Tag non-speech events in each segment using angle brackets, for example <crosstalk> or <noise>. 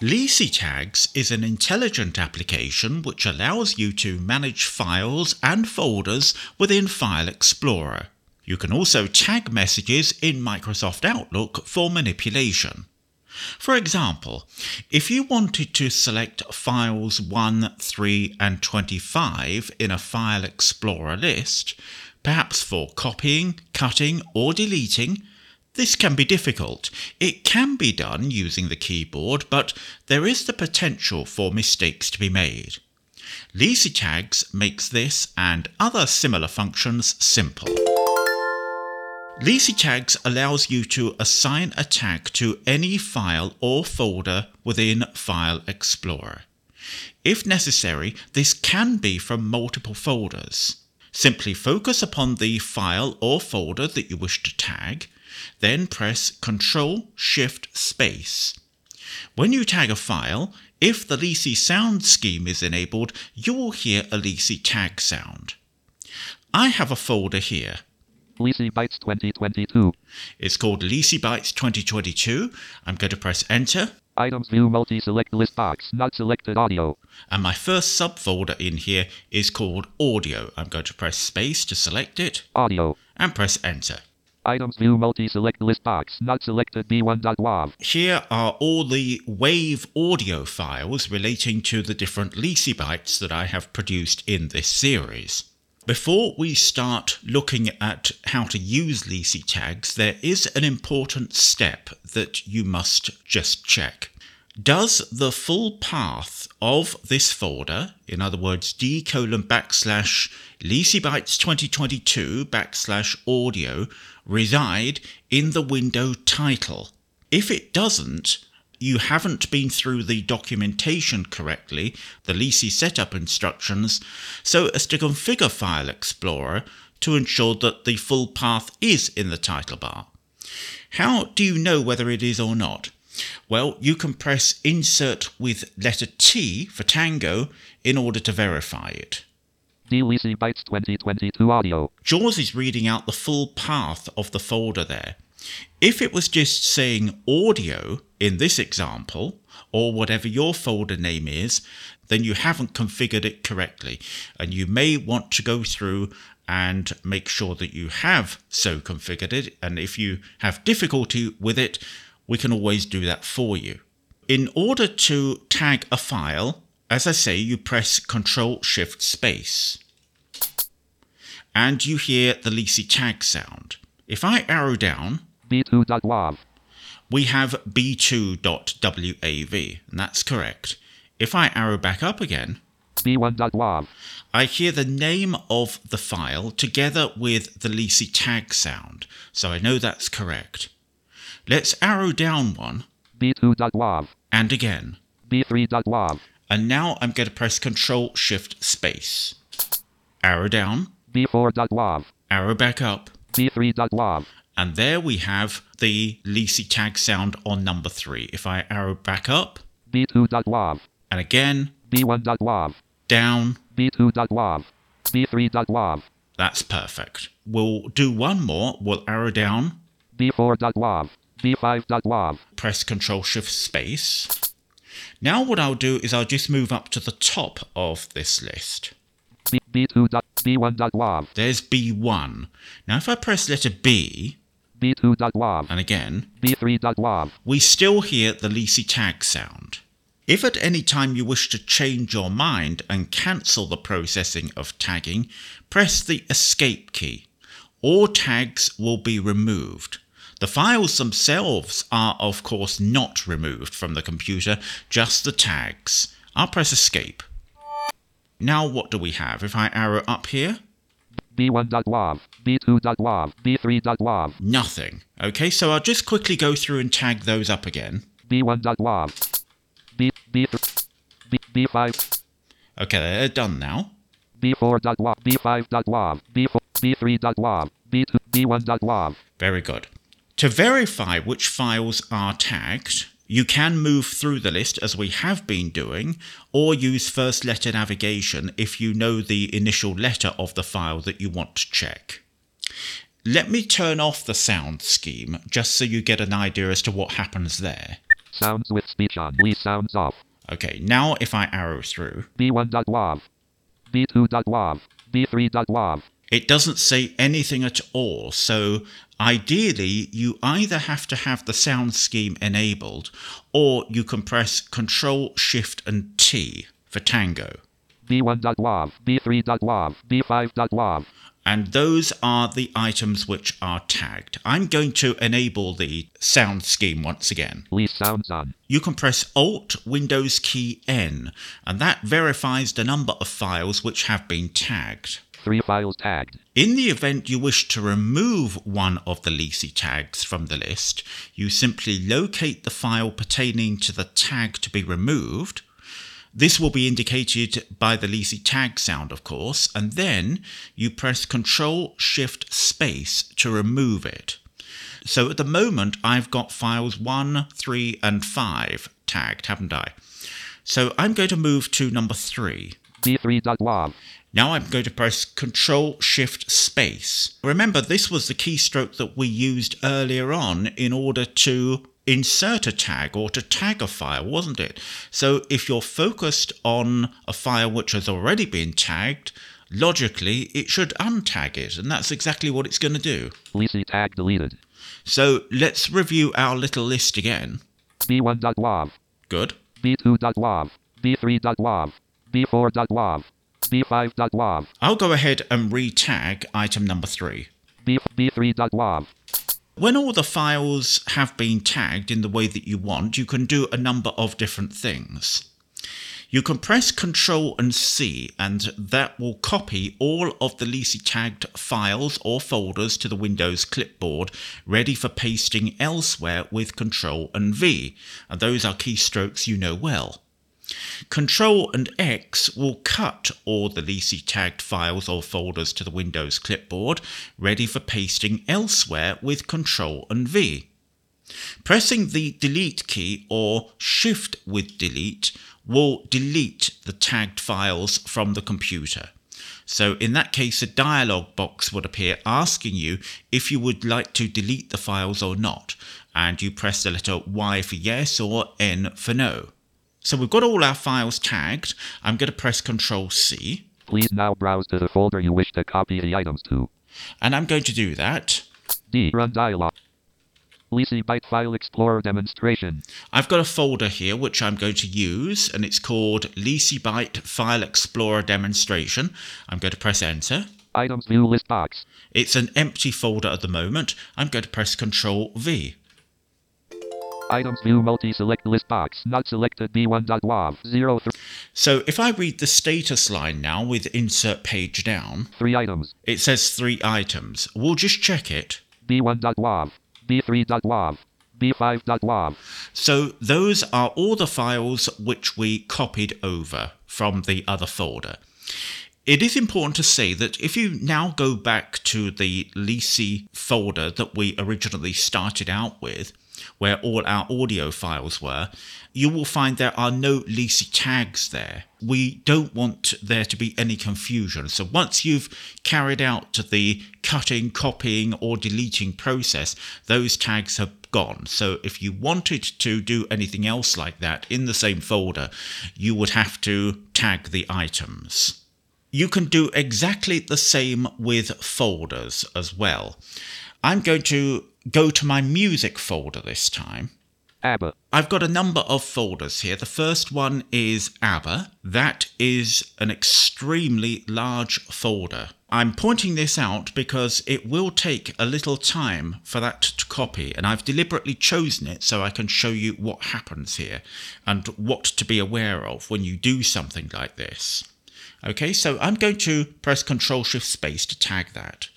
Leasey Tags is an intelligent application which allows you to manage files and folders within File Explorer. You can also tag messages in Microsoft Outlook for manipulation. For example, if you wanted to select files 1, 3, and 25 in a File Explorer list, perhaps for copying, cutting, or deleting, this can be difficult. It can be done using the keyboard, but there is the potential for mistakes to be made. Leasey Tags makes this and other similar functions simple. Leasey Tags allows you to assign a tag to any file or folder within File Explorer. If necessary, this can be from multiple folders. Simply focus upon the file or folder that you wish to tag then press Ctrl Shift Space. When you tag a file, if the Leasey sound scheme is enabled, you will hear a Leasey tag sound. I have a folder here. Leasey Bytes 2022. It's called Leasey Bytes 2022. I'm going to press Enter. Items View Multi Select List Box. Not selected audio. And my first subfolder in here is called Audio. I'm going to press Space to select it. Audio. And press Enter. Items View Multi-Select List Box. Not selected B1.wav. Here are all the WAV audio files relating to the different Leasey bytes that I have produced in this series. Before we start looking at how to use Leasey tags, there is an important step that you must just check. Does the full path of this folder, in other words, d colon backslash LeaseyBytes 2022 backslash audio, reside in the window title? If it doesn't, you haven't been through the documentation correctly, the Leasey setup instructions, so as to configure File Explorer to ensure that the full path is in the title bar. How do you know whether it is or not? Well, you can press Insert with letter T for Tango in order to verify it. DLC Bytes 2022 audio. JAWS is reading out the full path of the folder there. If it was just saying audio in this example, or whatever your folder name is, then you haven't configured it correctly. And you may want to go through and make sure that you have so configured it. And if you have difficulty with it, we can always do that for you. In order to tag a file, as I say, you press Control Shift Space. And you hear the Leasey tag sound. If I arrow down, b2.wav. We have b2.wav, and that's correct. If I arrow back up again, b1.wav. I hear the name of the file together with the Leasey tag sound, so I know that's correct. Let's arrow down one. B2.wav. And again. B three dot one. And now I'm going to press Control Shift Space. Arrow down. B four dot one, Arrow back up. B three dot one. And there we have the Leasey tag sound on number three. If I arrow back up. B2.wav. And again. B one dot one, Down. B two dot one, B three dot one. That's perfect. We'll do one more. We'll arrow down. B4.wav b5.wav. Press Control Shift Space. Now what I'll do is I'll just move up to the top of this list. B, B2. B1.wav. There's B1. Now if I press letter B, B2.wav. And again, B3.wav. We still hear the Leasey tag sound. If at any time you wish to change your mind and cancel the processing of tagging, press the Escape key. All tags will be removed. The files themselves are, of course, not removed from the computer, just the tags. I'll press Escape. Now what do we have? If I arrow up here? B1.wav, B2.wav, B3.wav. Nothing. Okay, so I'll just quickly go through and tag those up again. B1.wav, B, B, B, B5. Okay, they're done now. B4.wav, B5.wav, B4, B3.wav, B2, B1.wav. Very good. To verify which files are tagged, you can move through the list as we have been doing, or use first letter navigation if you know the initial letter of the file that you want to check. Let me turn off the sound scheme just so you get an idea as to what happens there. Sounds with speech on. Lease sounds off. Okay, now if I arrow through, B1.wav. B2.wav. B3.wav. it doesn't say anything at all. So ideally, you either have to have the sound scheme enabled or you can press Control, Shift, and T for Tango. B1.wav. B3.wav. B5.wav. And those are the items which are tagged. I'm going to enable the sound scheme once again. Lease sounds on. You can press Alt Windows key N, and that verifies the number of files which have been tagged. Three files tagged. In the event you wish to remove one of the Leasey tags from the list, you simply locate the file pertaining to the tag to be removed. This will be indicated by the Leasey tag sound, of course, and then you press Control Shift Space to remove it. So at the moment, I've got files 1, 3, and 5 tagged, haven't I? So I'm going to move to number 3. B3.wav. Now I'm going to press Control Shift Space. Remember, this was the keystroke that we used earlier on in order to insert a tag or to tag a file, wasn't it? So if you're focused on a file which has already been tagged, logically it should untag it, and that's exactly what it's going to do. Leasey tag deleted. So let's review our little list again. B1.wav. Good. B2.wav. B3.wav. B4.wav. B5.wav. I'll go ahead and re-tag item number 3. B, B3.wav. When all the files have been tagged in the way that you want, you can do a number of different things. You can press Ctrl and C, and that will copy all of the Leasey tagged files or folders to the Windows clipboard, ready for pasting elsewhere with Ctrl and V. And those are keystrokes you know well. Control and X will cut all the Leasey tagged files or folders to the Windows clipboard, ready for pasting elsewhere with Control and V. Pressing the delete key or shift with delete will delete the tagged files from the computer. So in that case, a dialog box would appear asking you if you would like to delete the files or not, and you press the letter Y for yes or N for no. So we've got all our files tagged. I'm going to press Control C, Please now browse to the folder you wish to copy the items to. and I'm going to do that. D. Run dialog. Leasey Byte File Explorer demonstration. I've got a folder here which I'm going to use, and it's called LeaseyByte File Explorer Demonstration. I'm going to press Enter. Items view list box. It's an empty folder at the moment. I'm going to press Control V. Items view multi select list box. Not selected B1.wav. 0 3. So if I read the status line now with Insert Page Down, 3 items. it says three items. We'll just check it. B1.wav. B3.wav. B5.wav. So those are all the files which we copied over from the other folder. It is important to say that if you now go back to the Leasey folder that we originally started out with, where all our audio files were, you will find there are no Leasey tags there. We don't want there to be any confusion. So once you've carried out the cutting, copying, or deleting process, those tags have gone. So if you wanted to do anything else like that in the same folder, you would have to tag the items. You can do exactly the same with folders as well. I'm going to go to my music folder this time. ABBA. I've got a number of folders here. The first one is ABBA. That is an extremely large folder. I'm pointing this out because it will take a little time for that to copy, and I've deliberately chosen it so I can show you what happens here and what to be aware of when you do something like this. Okay, so I'm going to press Control Shift Space to tag that.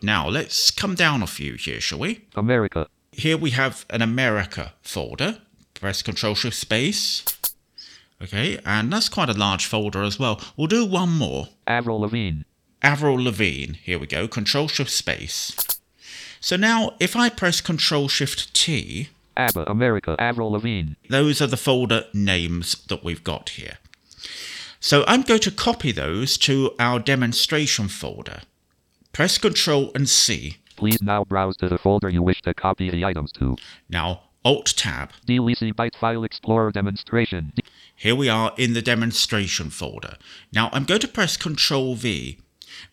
Now let's come down a few here, shall we? America. Here we have an America folder. Press Control Shift Space. Okay, and that's quite a large folder as well. We'll do one more. Avril Lavigne. Avril Lavigne. Here we go. Control Shift Space. So now, if I press Control Shift T, ABBA. America. Avril Lavigne. those are the folder names that we've got here. So I'm going to copy those to our demonstration folder. Press Ctrl and C. Please now browse to the folder you wish to copy the items to. Now, Alt Tab. DLC Byte File Explorer Demonstration. Here we are in the demonstration folder. Now I'm going to press Ctrl V.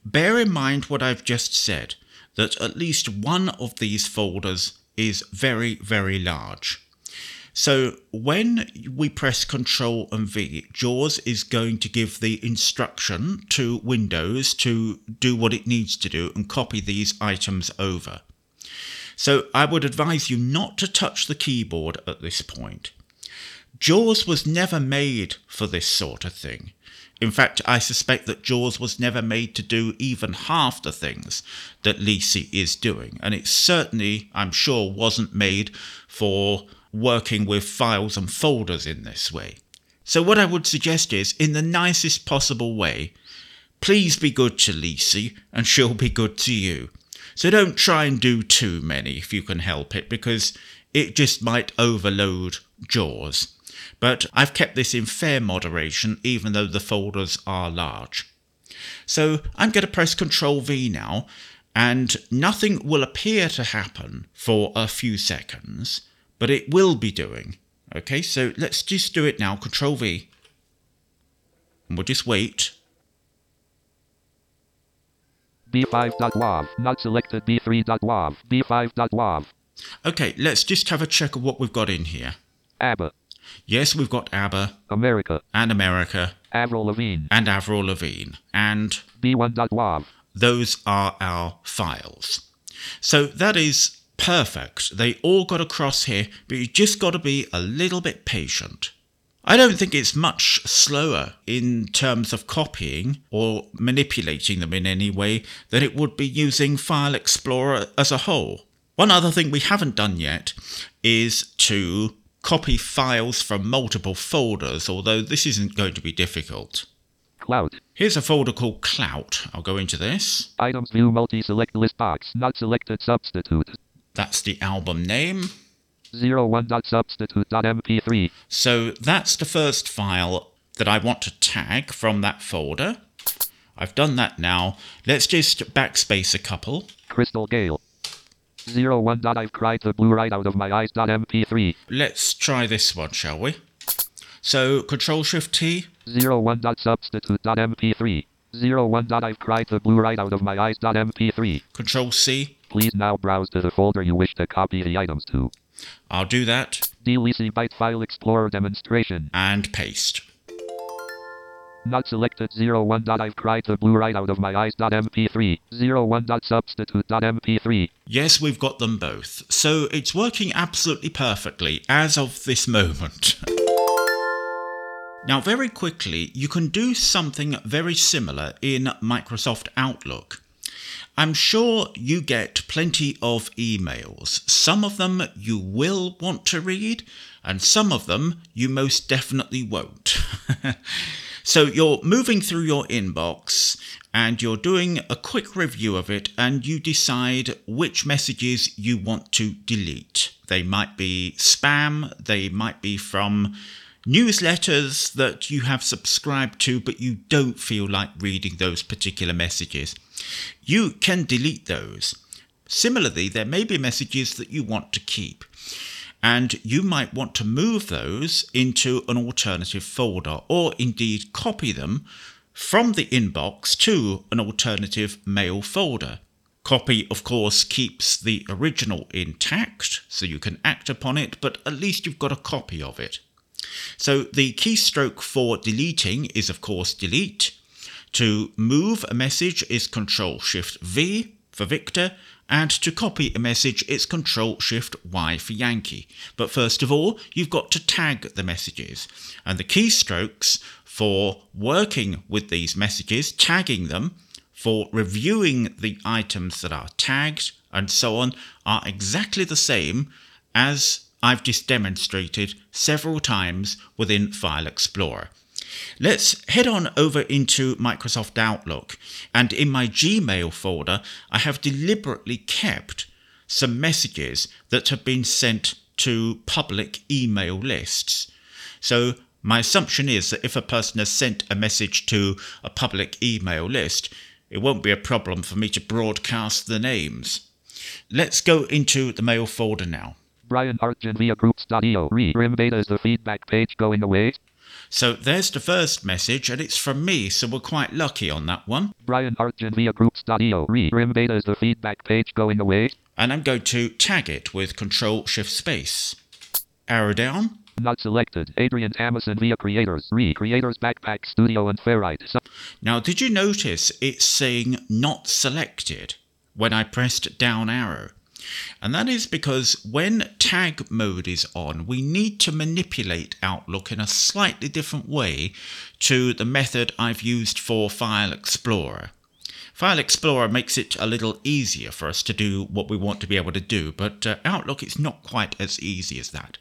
Bear in mind what I've just said, that at least one of these folders is very, very large. So when we press Ctrl and V, JAWS is going to give the instruction to Windows to do what it needs to do and copy these items over. So I would advise you not to touch the keyboard at this point. JAWS was never made for this sort of thing. In fact, I suspect that JAWS was never made to do even half the things that LEASEY is doing, and it certainly, I'm sure, wasn't made for working with files and folders in this way. So, what I would suggest is, in the nicest possible way, please be good to LEASEY, and she'll be good to you. So, don't try and do too many if you can help it, because it just might overload JAWS but I've kept this in fair moderation even though the folders are large. So I'm going to press Ctrl V now and nothing will appear to happen for a few seconds, but it will be doing. Okay, so let's just do it now, Control V. And we'll just wait. B5.wav. Not selected B3.wav. B5.wav. Okay, let's just have a check of what we've got in here. ABBA. Yes, we've got ABBA America. and America Avril Lavigne. and Avril Lavigne, and B1.wav. those are our files. So that is perfect. They all got across here, but you just got to be a little bit patient. I don't think it's much slower in terms of copying or manipulating them in any way than it would be using File Explorer as a whole. One other thing we haven't done yet is to copy files from multiple folders, although this isn't going to be difficult. Clout. Here's a folder called Clout. I'll go into this. Items view multi select list box. Not selected substitute. That's the album name. 01.substitute.mp3. So that's the first file that I want to tag from that folder. I've done that now. Let's just backspace a couple. Crystal Gayle. 01. I've cried the blue right out of my eyes.mp3. Let's try this one, shall we? So Control Shift T. 01.substitute.mp3. 01. I've cried the blue right out of my eyes.mp3. Control C. Please now browse to the folder you wish to copy the items to. I'll do that DLC Byte File Explorer Demonstration. and paste. Not selected 01. I've cried the blue right out of my eyes. MP3 01.substitute.mp3. Yes, we've got them both. So it's working absolutely perfectly as of this moment. Now, very quickly, you can do something very similar in Microsoft Outlook. I'm sure you get plenty of emails. Some of them you will want to read, and some of them you most definitely won't. <laughs> so you're moving through your inbox and you're doing a quick review of it, and you decide which messages you want to delete. They might be spam, they might be from newsletters that you have subscribed to, but you don't feel like reading those particular messages. You can delete those. Similarly, there may be messages that you want to keep, and you might want to move those into an alternative folder or indeed copy them from the inbox to an alternative mail folder. Copy, of course, keeps the original intact, so you can act upon it, but at least you've got a copy of it. So the keystroke for deleting is, of course, delete. To move a message is Control Shift V for Victor, and to copy a message it's Control Shift Y for Yankee. But first of all, you've got to tag the messages, and the keystrokes for working with these messages, tagging them, for reviewing the items that are tagged, and so on, are exactly the same as I've just demonstrated several times within File Explorer. Let's head on over into Microsoft Outlook, and in my Gmail folder, I have deliberately kept some messages that have been sent to public email lists. So, my assumption is that if a person has sent a message to a public email list, it won't be a problem for me to broadcast the names. Let's go into the mail folder now. Brian Hartgen via groups.io. Re Rim beta is the feedback page going away. So there's the first message, and it's from me, so we're quite lucky on that one. Brian Hartgen via groups.io. Rim beta is the feedback page going away. And I'm going to tag it with Control Shift Space. Arrow down. Not selected. Adrian Amison via creators. Re creators backpack studio and ferrite. Su- Now, did you notice it's saying not selected when I pressed down arrow? And that is because when tag mode is on, we need to manipulate Outlook in a slightly different way to the method I've used for File Explorer. File Explorer makes it a little easier for us to do what we want to be able to do, but uh, Outlook is not quite as easy as that.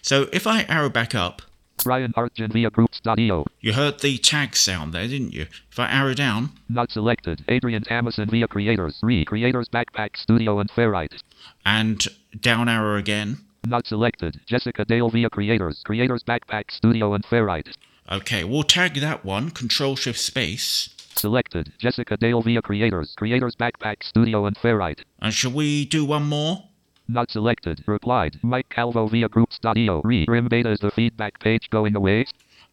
So if I arrow back up, Brian Hartgen via groups.io. you heard the tag sound there, didn't you? If I arrow down, Not selected. Adrian Amison via creators. Re creators backpack studio and ferrite. and down arrow again. Not selected. Jessica Dale via creators. Creators backpack studio and ferrite. Okay, we'll tag that one, Control Shift Space. Selected. Jessica Dale via creators. Creators backpack studio and ferrite. And shall we do one more? Not selected. Replied. Mike Calvo via groups.io. Re Rim beta is the feedback page going away.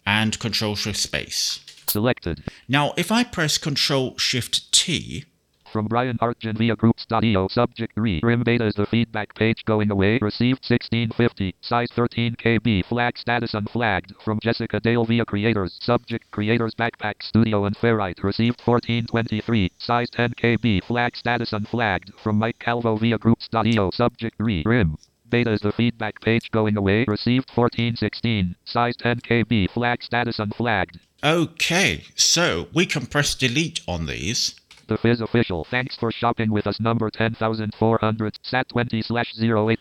And Control Shift Space. Selected. Now, if I press Control Shift T, From Brian Hartgen via groups.io. Subject Re Rim beta is the feedback page going away. Received 1650. Size 13 KB. Flag status unflagged. From Jessica Dale via creators. Subject Creators Backpack Studio and Ferrite. Received 1423. Size 10 KB. Flag status unflagged. From Mike Calvo via groups.io. Subject Re Rim. Beta is the feedback page going away. Received 1416. Size 10 KB. Flag status unflagged. okay, so we can press delete on these. The Fizz official. Thanks for shopping with us. Number 10400. Sat 20 slash 08.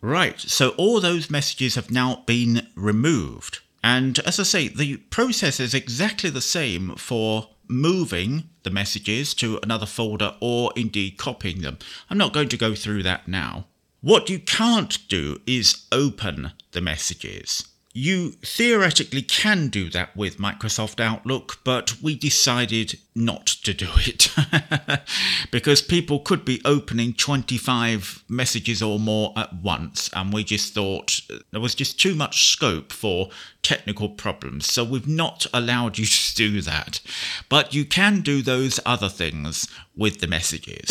Right, so all those messages have now been removed. And as I say, the process is exactly the same for moving the messages to another folder or indeed copying them. I'm not going to go through that now. What you can't do is open the messages. You theoretically can do that with Microsoft Outlook, but we decided not to do it <laughs> because people could be opening 25 messages or more at once, and we just thought uh, there was just too much scope for technical problems. So we've not allowed you <laughs> to do that. But you can do those other things with the messages.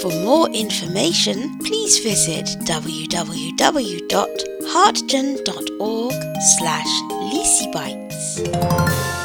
For more information, please visit www.hartgen.org slash Bytes.